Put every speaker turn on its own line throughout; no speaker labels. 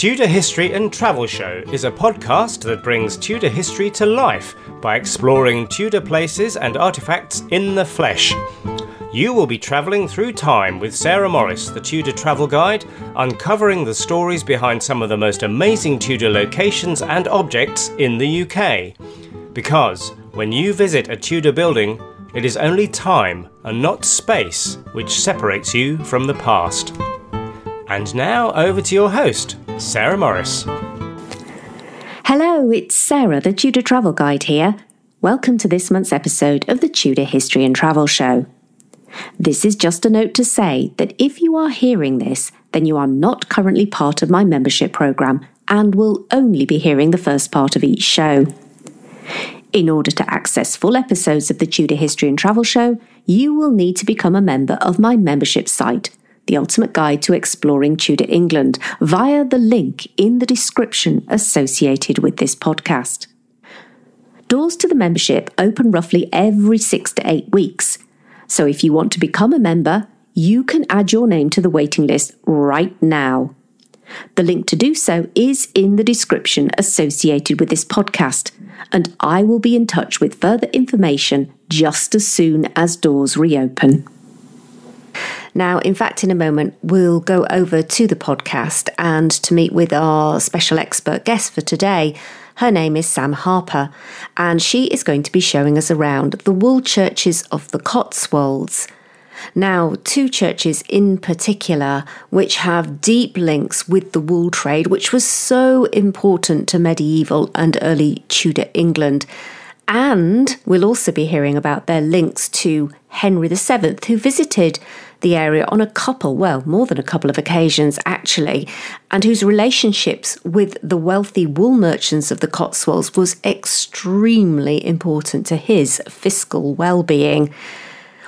Tudor History and Travel Show is a podcast that brings Tudor history to life by exploring Tudor places and artifacts in the flesh. You will be travelling through time with Sarah Morris, the Tudor travel guide, uncovering the stories behind some of the most amazing Tudor locations and objects in the UK. Because when you visit a Tudor building, it is only time and not space which separates you from the past. And now over to your host, Sarah Morris.
Hello, it's Sarah, the Tudor Travel Guide here. Welcome to this month's episode of the Tudor History and Travel Show. This is just a note to say that if you are hearing this, then you are not currently part of my membership program and will only be hearing the first part of each show. In order to access full episodes of the Tudor History and Travel Show, you will need to become a member of my membership site, The Ultimate Guide to Exploring Tudor England, via the link in the description associated with this podcast. Doors to the membership open roughly every six to eight weeks. So if you want to become a member, you can add your name to the waiting list right now. The link to do so is in the description associated with this podcast, and I will be in touch with further information just as soon as doors reopen. Now, in fact, in a moment, we'll go over to the podcast and to meet with our special expert guest for today. Her name is Sam Harper, and she is going to be showing us around the wool churches of the Cotswolds. Now, two churches in particular which have deep links with the wool trade, which was so important to medieval and early Tudor England. And we'll also be hearing about their links to Henry VII, who visited the area on a couple, well, more than a couple of occasions actually, and whose relationships with the wealthy wool merchants of the Cotswolds was extremely important to his fiscal well being.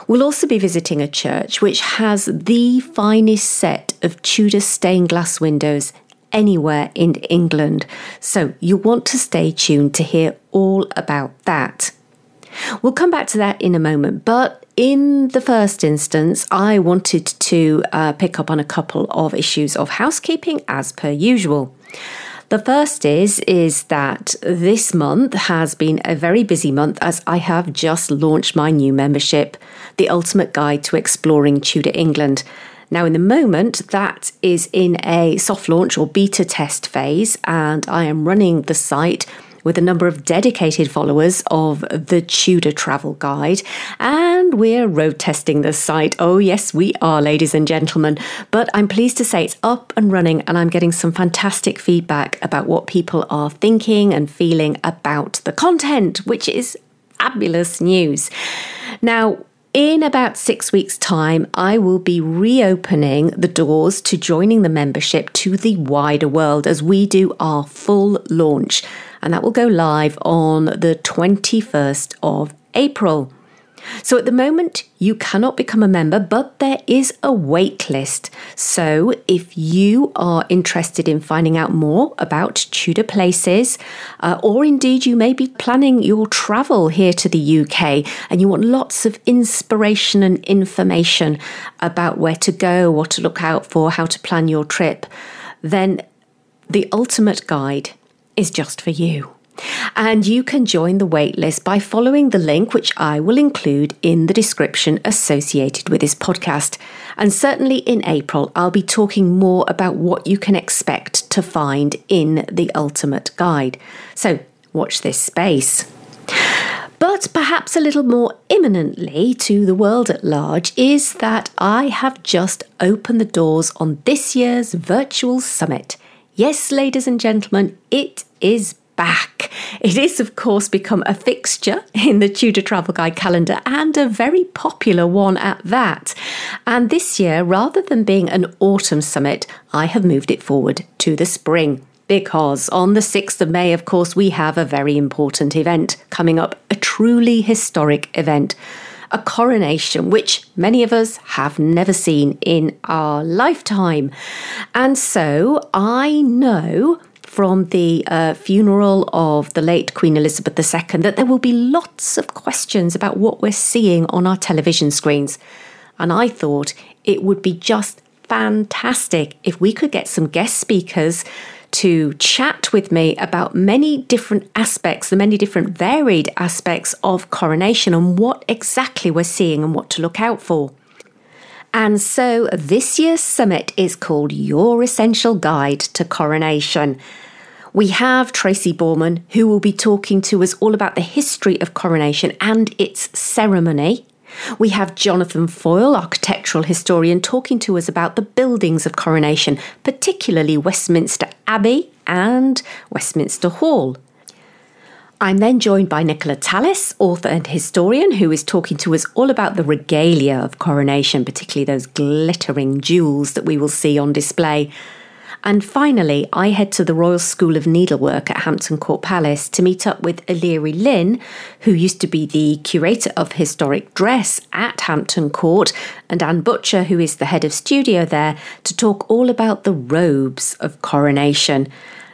We'll also be visiting a church which has the finest set of Tudor stained glass windows anywhere in England, so you'll want to stay tuned to hear all about that. We'll come back to that in a moment, but in the first instance, I wanted to uh, pick up on a couple of issues of housekeeping as per usual. The first is is that this month has been a very busy month as I have just launched my new membership, The Ultimate Guide to Exploring Tudor England. Now, in the moment, that is in a soft launch or beta test phase, and I am running the site with a number of dedicated followers of the Tudor Travel Guide, and we're road testing the site. Oh, yes, we are, ladies and gentlemen. But I'm pleased to say it's up and running, and I'm getting some fantastic feedback about what people are thinking and feeling about the content, which is fabulous news. Now, in about six weeks' time, I will be reopening the doors to joining the membership to the wider world as we do our full launch and that will go live on the 21st of April. So at the moment, you cannot become a member, but there is a wait list. So if you are interested in finding out more about Tudor places, uh, or indeed you may be planning your travel here to the UK and you want lots of inspiration and information about where to go, what to look out for, how to plan your trip, then the ultimate guide is just for you. And you can join the waitlist by following the link, which I will include in the description associated with this podcast. And certainly in April, I'll be talking more about what you can expect to find in the Ultimate Guide. So watch this space. But perhaps a little more imminently to the world at large is that I have just opened the doors on this year's virtual summit. Yes, ladies and gentlemen, it is back. It is, of course, become a fixture in the Tudor Travel Guide calendar and a very popular one at that. And this year, rather than being an autumn summit, I have moved it forward to the spring. Because on the 6th of May, of course, we have a very important event coming up, a truly historic event a coronation, which many of us have never seen in our lifetime. And so I know from the uh, funeral of the late Queen Elizabeth II that there will be lots of questions about what we're seeing on our television screens. And I thought it would be just fantastic if we could get some guest speakers to chat with me about many different aspects, the many different varied aspects of coronation and what exactly we're seeing and what to look out for. And so this year's summit is called Your Essential Guide to Coronation. We have Tracy Borman, who will be talking to us all about the history of coronation and its ceremony. We have Jonathan Foyle, architectural historian, talking to us about the buildings of coronation, particularly Westminster Abbey and Westminster Hall. I'm then joined by Nicola Tallis, author and historian, who is talking to us all about the regalia of coronation, particularly those glittering jewels that we will see on display. And finally, I head to the Royal School of Needlework at Hampton Court Palace to meet up with Eleri Lynn, who used to be the curator of historic dress at Hampton Court, and Anne Butcher, who is the head of studio there, to talk all about the robes of coronation.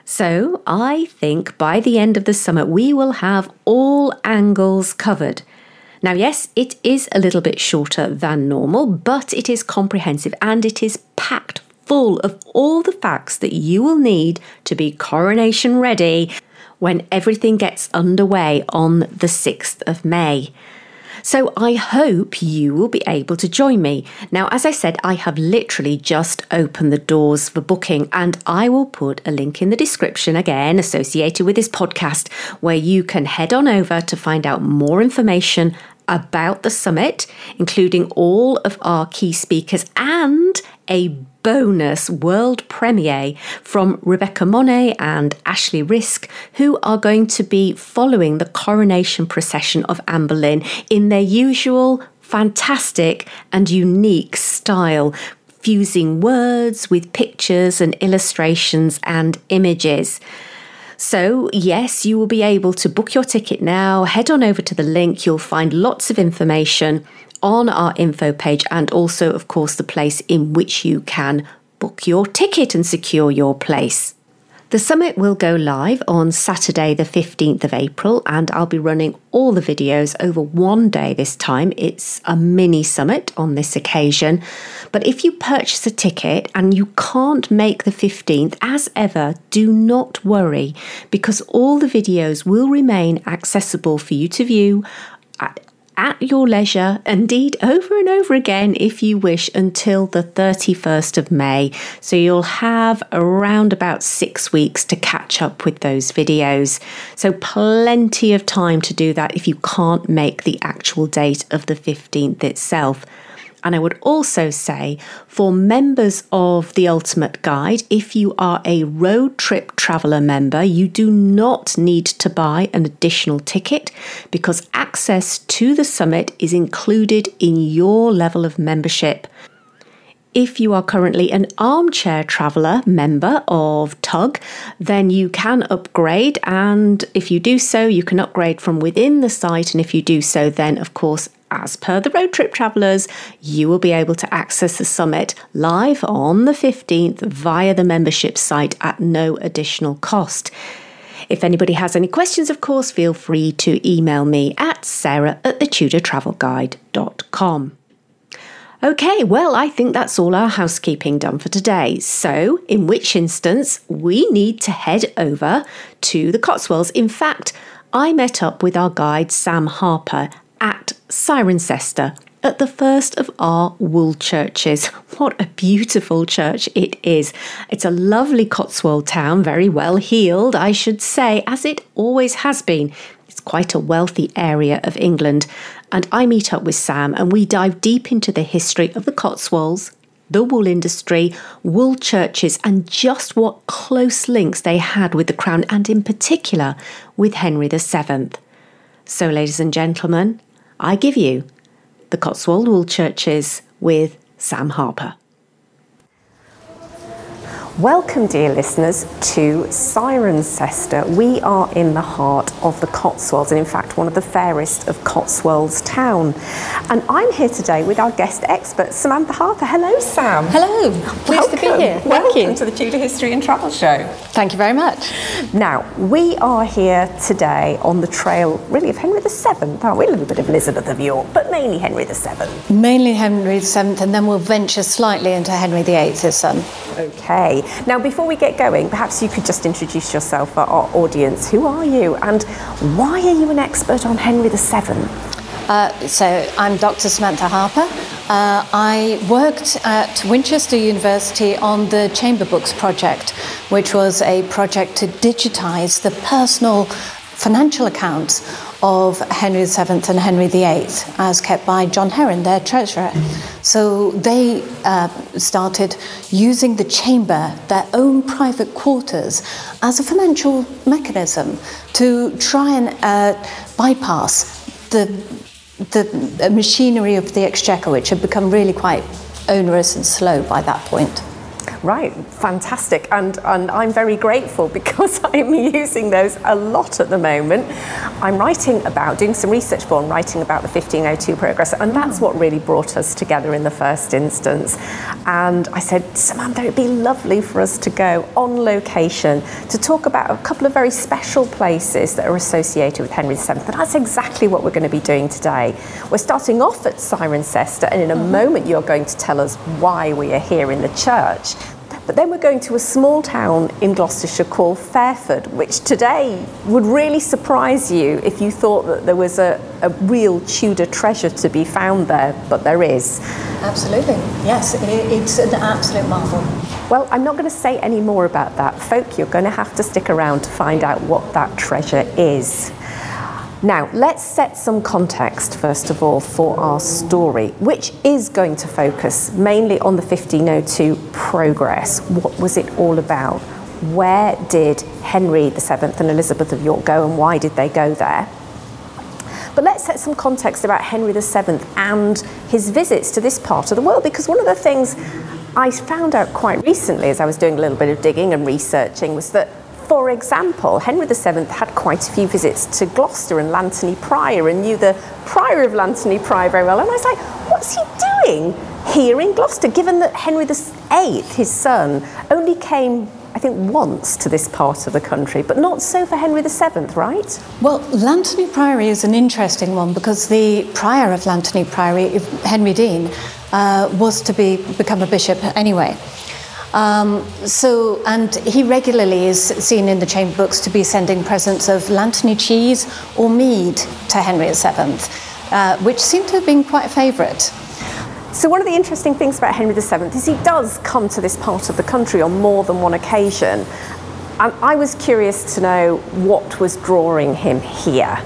So I think by the end of the summit, we will have all angles covered. Now, yes, it is a little bit shorter than normal, but it is comprehensive and it is packed full of all the facts that you will need to be coronation ready when everything gets underway on the 6th of May. So I hope you will be able to join me. Now, as I said, I have literally just opened the doors for booking, and I will put a link in the description again associated with this podcast where you can head on over to find out more information about the summit, including all of our key speakers and a bonus world premiere from Rebecca Monet and Ashley Risk, who are going to be following the coronation procession of Anne Boleyn in their usual fantastic and unique style, fusing words with pictures and illustrations and images. So, yes, you will be able to book your ticket now. Head on over to the link, you'll find lots of information on our info page and also, of course, the place in which you can book your ticket and secure your place. The summit will go live on Saturday, the 15th of April, and I'll be running all the videos over one day this time. It's a mini summit on this occasion. But if you purchase a ticket and you can't make the 15th, as ever, do not worry because all the videos will remain accessible for you to view at your leisure, indeed over and over again if you wish, until the 31st of May. So you'll have around about six weeks to catch up with those videos. So plenty of time to do that if you can't make the actual date of the 15th itself. And I would also say for members of the Ultimate Guide, if you are a road trip traveller member, you do not need to buy an additional ticket because access to the summit is included in your level of membership. If you are currently an armchair traveller member of TUG, then you can upgrade. And if you do so, you can upgrade from within the site. And if you do so, then of course, as per the road trip travellers, you will be able to access the summit live on the 15th via the membership site at no additional cost. If anybody has any questions, of course, feel free to email me at sarah at thetudortravelguide.com. Okay, well, I think that's all our housekeeping done for today. So, in which instance, we need to head over to the Cotswolds. In fact, I met up with our guide Sam Harper at Cirencester at the first of our wool churches. What a beautiful church it is. It's a lovely Cotswold town, very well heeled, I should say, as it always has been. It's quite a wealthy area of England. And I meet up with Sam and we dive deep into the history of the Cotswolds, the wool industry, wool churches, and just what close links they had with the Crown and, in particular, with Henry VII. So, ladies and gentlemen, I give you the Cotswold Wool Churches with Sam Harper.
Welcome, dear listeners, to Cirencester. We are in the heart of the Cotswolds, and in fact, one of the fairest of Cotswolds town. And I'm here today with our guest expert, Samantha Harper. Hello, Sam.
Hello. Pleased
Welcome.
to be here. Thank
Welcome
you.
to the Tudor History and Travel Show.
Thank you very much.
Now, we are here today on the trail, really, of Henry VII, aren't we? A little bit of Elizabeth of York, but mainly Henry VII.
Mainly Henry VII, and then we'll venture slightly into Henry VIII, his son.
Okay. Now, before we get going, perhaps you could just introduce yourself for our audience. Who are you, and why are you an expert on Henry VII?
Uh, so I'm Dr. Samantha Harper. Uh, I worked at Winchester University on the Chamber Books project, which was a project to digitize the personal financial accounts of Henry VII and Henry VIII, as kept by John Heron, their treasurer. So they uh, started using the chamber, their own private quarters, as a financial mechanism to try and uh, bypass the the machinery of the exchequer, which had become really quite onerous and slow by that point.
Right, fantastic. And, and I'm very grateful because I'm using those a lot at the moment. I'm writing about, doing some research for and writing about the 1502 progress, and that's mm. what really brought us together in the first instance. And I said, Samantha, it'd be lovely for us to go on location to talk about a couple of very special places that are associated with Henry VII. And that's exactly what we're going to be doing today. We're starting off at Cirencester, and in a mm-hmm. moment, you're going to tell us why we are here in the church. But then we're going to a small town in Gloucestershire called Fairford, which today would really surprise you if you thought that there was a, a real Tudor treasure to be found there, but there is.
Absolutely, yes, it, it's an absolute marvel.
Well, I'm not going to say any more about that. Folk, you're going to have to stick around to find out what that treasure is. Now, let's set some context, first of all, for our story, which is going to focus mainly on the 1502 progress. What was it all about? Where did Henry VII and Elizabeth of York go, and why did they go there? But let's set some context about Henry VII and his visits to this part of the world, because one of the things I found out quite recently as I was doing a little bit of digging and researching was that for example, Henry VII had quite a few visits to Gloucester and Llanthony Prior and knew the Prior of Llanthony Prior very well. And I was like, what's he doing here in Gloucester, given that Henry VIII, his son, only came, I think, once to this part of the country, but not so for Henry VII, right?
Well, Llanthony Priory is an interesting one because the prior of Llanthony Priory, Henry Deane, uh, was to be become a bishop anyway. Um, so, and he regularly is seen in the chamber books to be sending presents of Llanthony cheese or mead to Henry VII, uh, which seem to have been quite a favourite.
So, one of the interesting things about Henry VII is he does come to this part of the country on more than one occasion. And I was curious to know what was drawing him here.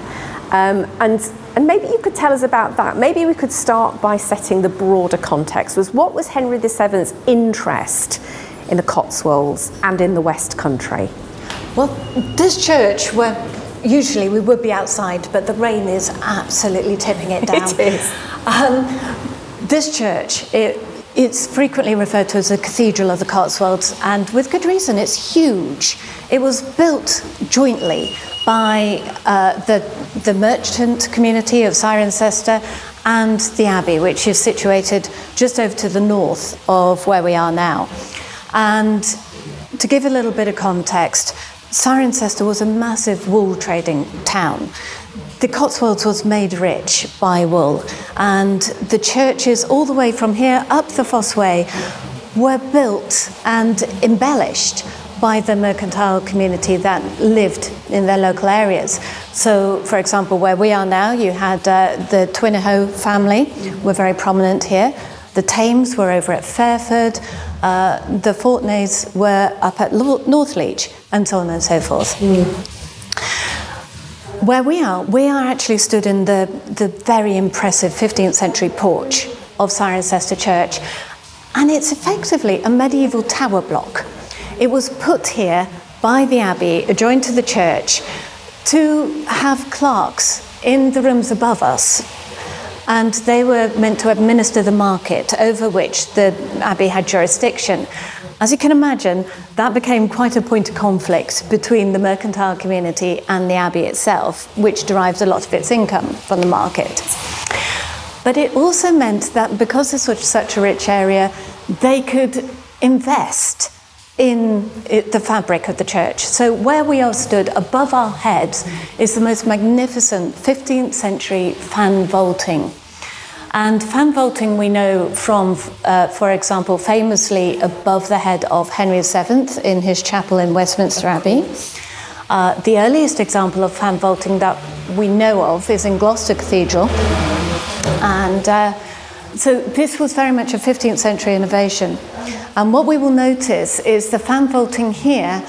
Um, and, and maybe you could tell us about that. Maybe we could start by setting the broader context. Was what was Henry VII's interest in the Cotswolds and in the West Country?
Well, this church, where usually we would be outside, but the rain is absolutely tipping it down.
It is.
Um, this church, it, it's frequently referred to as the Cathedral of the Cotswolds, and with good reason, it's huge. It was built jointly by uh, the, the merchant community of Cirencester and the Abbey, which is situated just over to the north of where we are now. And to give a little bit of context, Cirencester was a massive wool trading town. The Cotswolds was made rich by wool, and the churches all the way from here up the Fosse Way were built and embellished by the mercantile community that lived in their local areas. So, for example, where we are now, you had uh, the Twinahoe family were very prominent here. The Thames were over at Fairford. Uh, the Fortnays were up at Northleach, and so on and so forth. Where we are, we are actually stood in the, the very impressive 15th century porch of Cirencester Church, and it's effectively a medieval tower block. It was put here by the Abbey, adjoined to the church, to have clerks in the rooms above us. And they were meant to administer the market over which the Abbey had jurisdiction. As you can imagine, that became quite a point of conflict between the mercantile community and the abbey itself, which derives a lot of its income from the market. But it also meant that because this was such a rich area, they could invest in the fabric of the church. So, where we are stood above our heads is the most magnificent 15th century fan vaulting. And fan vaulting we know from, uh, for example, famously above the head of Henry VII in his chapel in Westminster Abbey. Uh, the earliest example of fan vaulting that we know of is in Gloucester Cathedral. And uh, so this was very much a 15th century innovation. And what we will notice is the fan vaulting here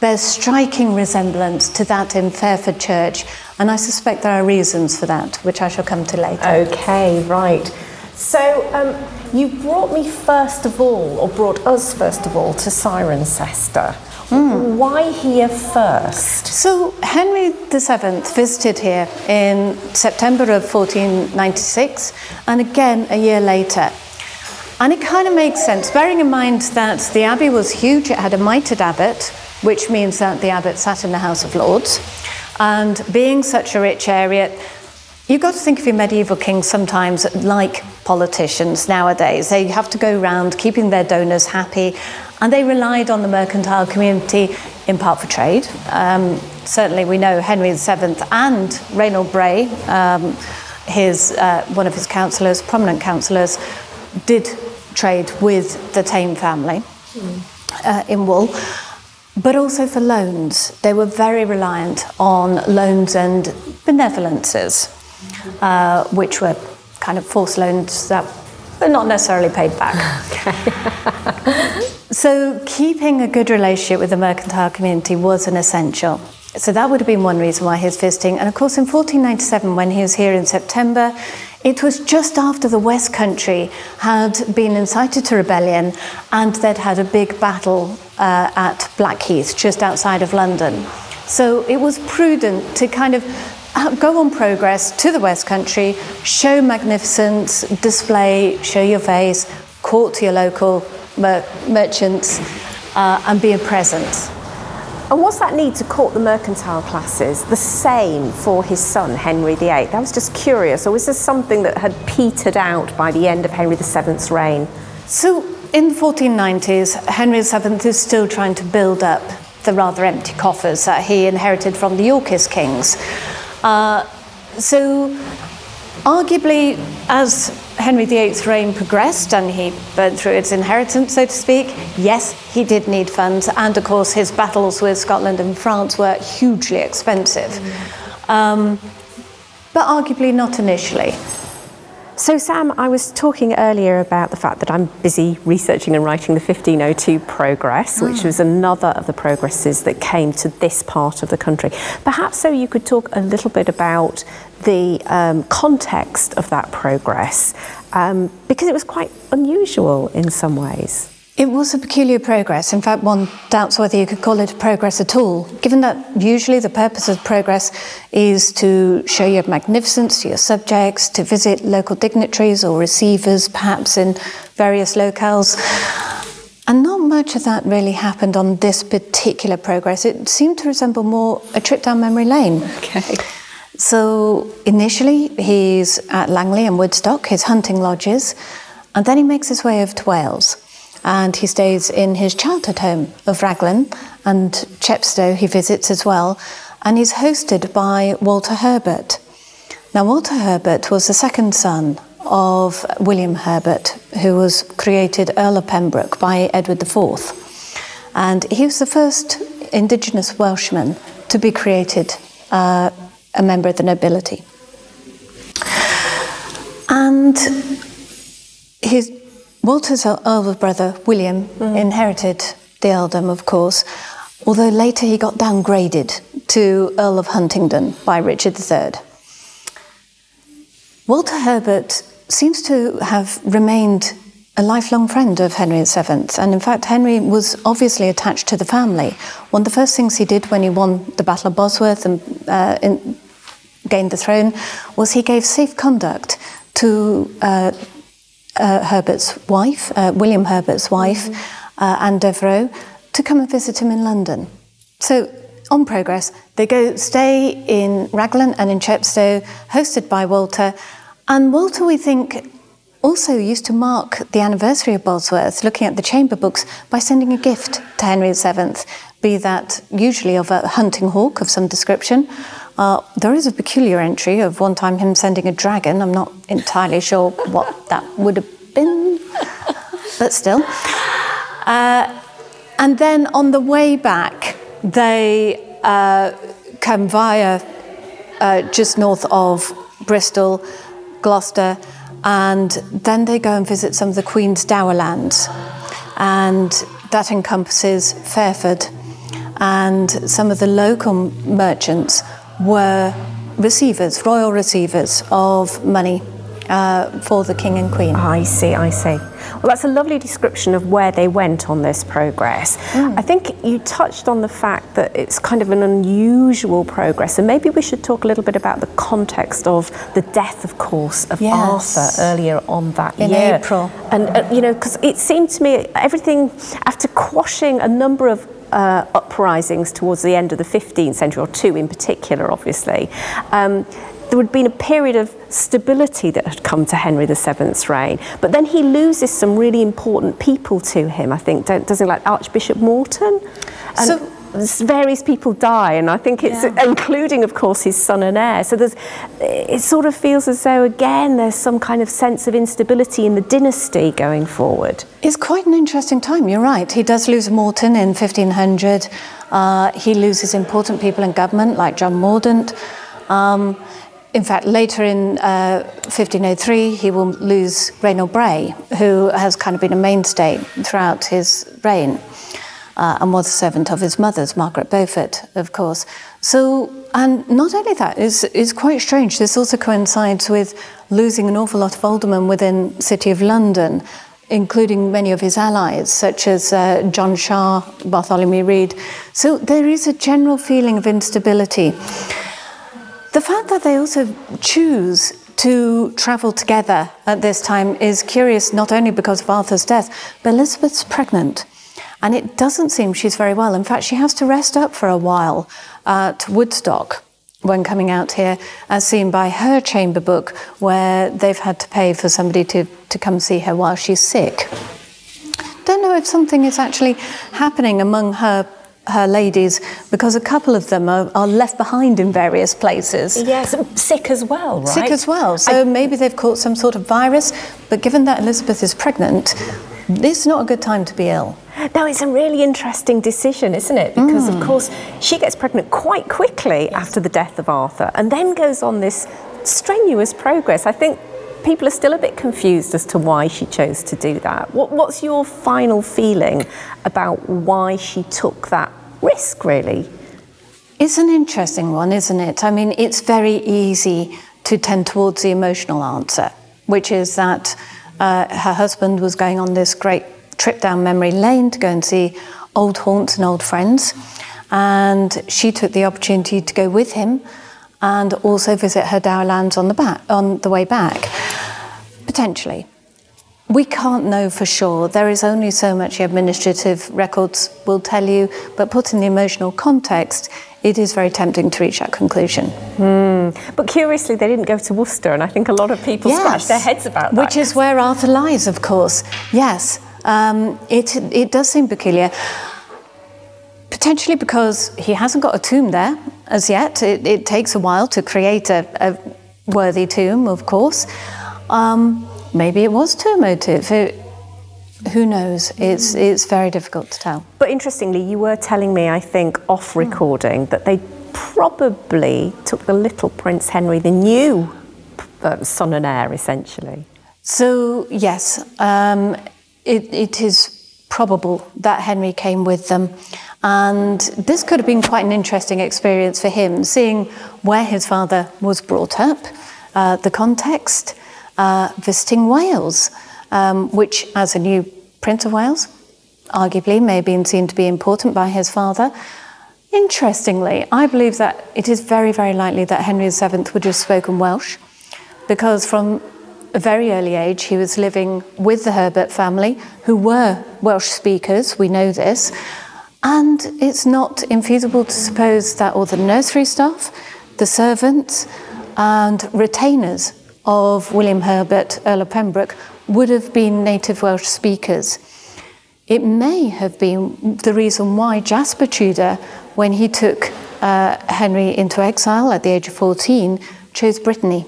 bears striking resemblance to that in Fairford Church, and I suspect there are reasons for that, which I shall come to later.
Okay, right. So um, you brought me first of all, or brought us first of all, to Cirencester. Mm. Why here first?
So, Henry VII visited here in September of 1496 and again a year later. And it kind of makes sense, bearing in mind that the abbey was huge, it had a mitred abbot, which means that the abbot sat in the House of Lords. And being such a rich area, You've got to think of your medieval kings sometimes like politicians nowadays. They have to go around keeping their donors happy, and they relied on the mercantile community in part for trade. Um, certainly, we know Henry VII and Rainald Bray, um, his, uh, one of his councillors, prominent councillors, did trade with the Thame family mm. uh, in wool but also for loans. They were very reliant on loans and benevolences uh, which were kind of forced loans that were not necessarily paid back. so keeping a good relationship with the mercantile community was an essential. So that would have been one reason why he was visiting. And of course, in 1497, when he was here in September, it was just after the West Country had been incited to rebellion and they'd had a big battle uh, at Blackheath, just outside of London. So it was prudent to kind of uh, go on progress to the West Country, show magnificence, display, show your face, court to your local mer- merchants, uh, and be a presence.
And was that need to court the mercantile classes the same for his son Henry VIII? I was just curious, or was this something that had petered out by the end of Henry VII's reign?
So, in the 1490s, Henry VII is still trying to build up the rather empty coffers that he inherited from the Yorkist kings. Uh, so, arguably, as Henry VIII's reign progressed and he burned through its inheritance, so to speak, yes, he did need funds. And of course, his battles with Scotland and France were hugely expensive. Um, but arguably not initially.
So, Sam, I was talking earlier about the fact that I'm busy researching and writing the 1502 Progress, which was another of the progresses that came to this part of the country. Perhaps so you could talk a little bit about the um, context of that progress, um, because it was quite unusual in some ways.
It was a peculiar progress. In fact, one doubts whether you could call it progress at all, given that usually the purpose of progress is to show your magnificence to your subjects, to visit local dignitaries or receivers, perhaps in various locales. And not much of that really happened on this particular progress. It seemed to resemble more a trip down memory lane.
Okay.
So initially, he's at Langley and Woodstock, his hunting lodges, and then he makes his way over to Wales and he stays in his childhood home of Raglan and Chepstow he visits as well and he's hosted by Walter Herbert. Now Walter Herbert was the second son of William Herbert who was created Earl of Pembroke by Edward IV and he was the first indigenous Welshman to be created uh, a member of the nobility. And his Walter's elder brother, William, mm. inherited the earldom, of course, although later he got downgraded to Earl of Huntingdon by Richard III. Walter Herbert seems to have remained a lifelong friend of Henry VII, and in fact, Henry was obviously attached to the family. One of the first things he did when he won the Battle of Bosworth and uh, in, gained the throne was he gave safe conduct to uh, uh, Herbert's wife, uh, William Herbert's wife, mm-hmm. uh, and Devereux to come and visit him in London. So, on progress, they go stay in Raglan and in Chepstow, hosted by Walter. And Walter, we think, also used to mark the anniversary of Bosworth, looking at the chamber books, by sending a gift to Henry VII, be that usually of a hunting hawk of some description. Uh, there is a peculiar entry of one time him sending a dragon. I'm not entirely sure what that would have been, but still. Uh, and then on the way back, they uh, come via uh, just north of Bristol, Gloucester, and then they go and visit some of the Queen's dower lands. And that encompasses Fairford. And some of the local merchants were receivers, royal receivers of money uh, for the king and queen.
I see, I see. Well, that's a lovely description of where they went on this progress. Mm. I think you touched on the fact that it's kind of an unusual progress, and maybe we should talk a little bit about the context of the death, of course, of yes. Arthur earlier on that year.
In
year.
April.
And, uh, you know, because it seemed to me everything, after quashing a number of uh, uprisings towards the end of the 15th century, or two in particular, obviously, um, there had been a period of stability that had come to Henry VII's reign. But then he loses some really important people to him, I think, don't, doesn't like Archbishop Morton? And so various people die, and I think it's yeah. including, of course, his son and heir. So there's, it sort of feels as though again there's some kind of sense of instability in the dynasty going forward.
It's quite an interesting time. You're right. He does lose Morton in 1500. Uh, he loses important people in government like John Mordaunt. Um, in fact, later in uh, 1503, he will lose Reynold Bray, who has kind of been a mainstay throughout his reign uh, and was a servant of his mother's, Margaret Beaufort, of course. So, and not only that, is is quite strange. This also coincides with losing an awful lot of aldermen within City of London, including many of his allies, such as uh, John Shaa, Bartholomew Reed. So there is a general feeling of instability. The fact that they also choose to travel together at this time is curious, not only because of Arthur's death, but Elizabeth's pregnant. And it doesn't seem she's very well. In fact, she has to rest up for a while uh, at Woodstock when coming out here, as seen by her chamber book, where they've had to pay for somebody to, to come see her while she's sick. Don't know if something is actually happening among her her ladies because a couple of them are, are, left behind in various places.
Yes, sick as well, right?
Sick as well. So I, maybe they've caught some sort of virus, but given that Elizabeth is pregnant, this is not a good time to be ill.
No, it's a really interesting decision, isn't it? Because, mm. of course, she gets pregnant quite quickly yes. after the death of Arthur and then goes on this strenuous progress. I think people are still a bit confused as to why she chose to do that. What, what's your final feeling about why she took that risk, really?
It's an interesting one, isn't it? I mean, it's very easy to tend towards the emotional answer, which is that uh, her husband was going on this great trip down memory lane to go and see old haunts and old friends. And she took the opportunity to go with him and also visit her dower lands on the back on the way back. Potentially. We can't know for sure. There is only so much administrative records will tell you, but put in the emotional context, it is very tempting to reach that conclusion.
Mm. But curiously, they didn't go to Worcester, and I think a lot of people yes. scratch their heads about
that. Which is where Arthur lies, of course. Yes, um, it, it does seem peculiar. Potentially because he hasn't got a tomb there as yet. It, it takes a while to create a, a worthy tomb, of course. Um, maybe it was to a motive. It, who knows? It's it's very difficult to tell.
But interestingly, you were telling me, I think, off hmm. recording, mm. that they probably took the little Prince Henry, the new uh, son and heir, essentially.
So yes, um, it, it is probable that Henry came with them. And this could have been quite an interesting experience for him, seeing where his father was brought up, uh, the context, uh, visiting Wales, um, which, as a new Prince of Wales, arguably may have been seen to be important by his father. Interestingly, I believe that it is very, very likely that Henry VII would have spoken Welsh, because from a very early age, he was living with the Herbert family, who were Welsh speakers, we know this. And it's not infeasible to suppose that all the nursery staff, the servants, and retainers of William Herbert, Earl of Pembroke, would have been native Welsh speakers. It may have been the reason why Jasper Tudor, when he took uh, Henry into exile at the age of 14, chose Brittany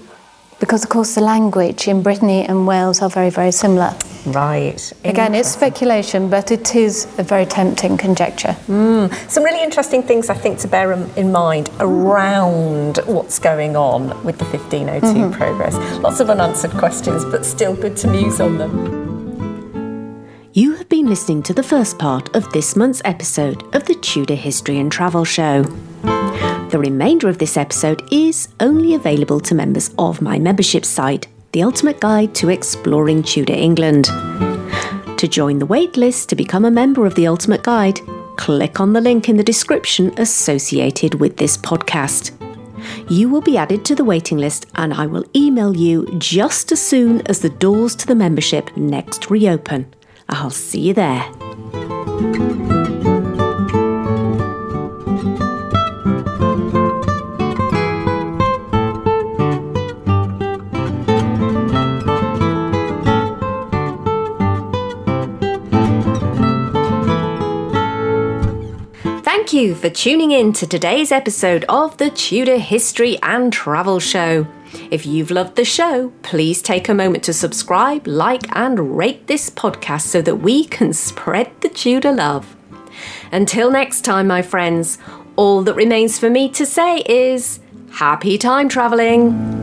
because, of course, the language in Brittany and Wales are very, very similar.
Right.
Again, it's speculation, but it is a very tempting conjecture.
Mm. Some really interesting things, I think, to bear in mind around what's going on with the 1502 mm-hmm. progress. Lots of unanswered questions, but still good to muse on them.
You have been listening to the first part of this month's episode of the Tudor History and Travel Show. The remainder of this episode is only available to members of my membership site, The Ultimate Guide to Exploring Tudor England. To join the waitlist to become a member of The Ultimate Guide, click on the link in the description associated with this podcast. You will be added to the waiting list and I will email you just as soon as the doors to the membership next reopen. I'll see you there. Thank you for tuning in to today's episode of the Tudor History and Travel Show. If you've loved the show, please take a moment to subscribe, like, and rate this podcast so that we can spread the Tudor love. Until next time, my friends, all that remains for me to say is happy time travelling.